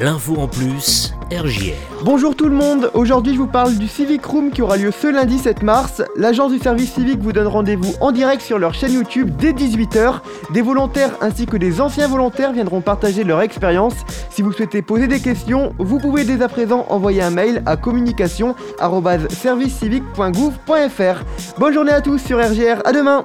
L'info en plus, RJR. Bonjour tout le monde, aujourd'hui je vous parle du Civic Room qui aura lieu ce lundi 7 mars. L'agence du service civique vous donne rendez-vous en direct sur leur chaîne YouTube dès 18h. Des volontaires ainsi que des anciens volontaires viendront partager leur expérience. Si vous souhaitez poser des questions, vous pouvez dès à présent envoyer un mail à communication@servicecivique.gouv.fr. Bonne journée à tous sur RGR, à demain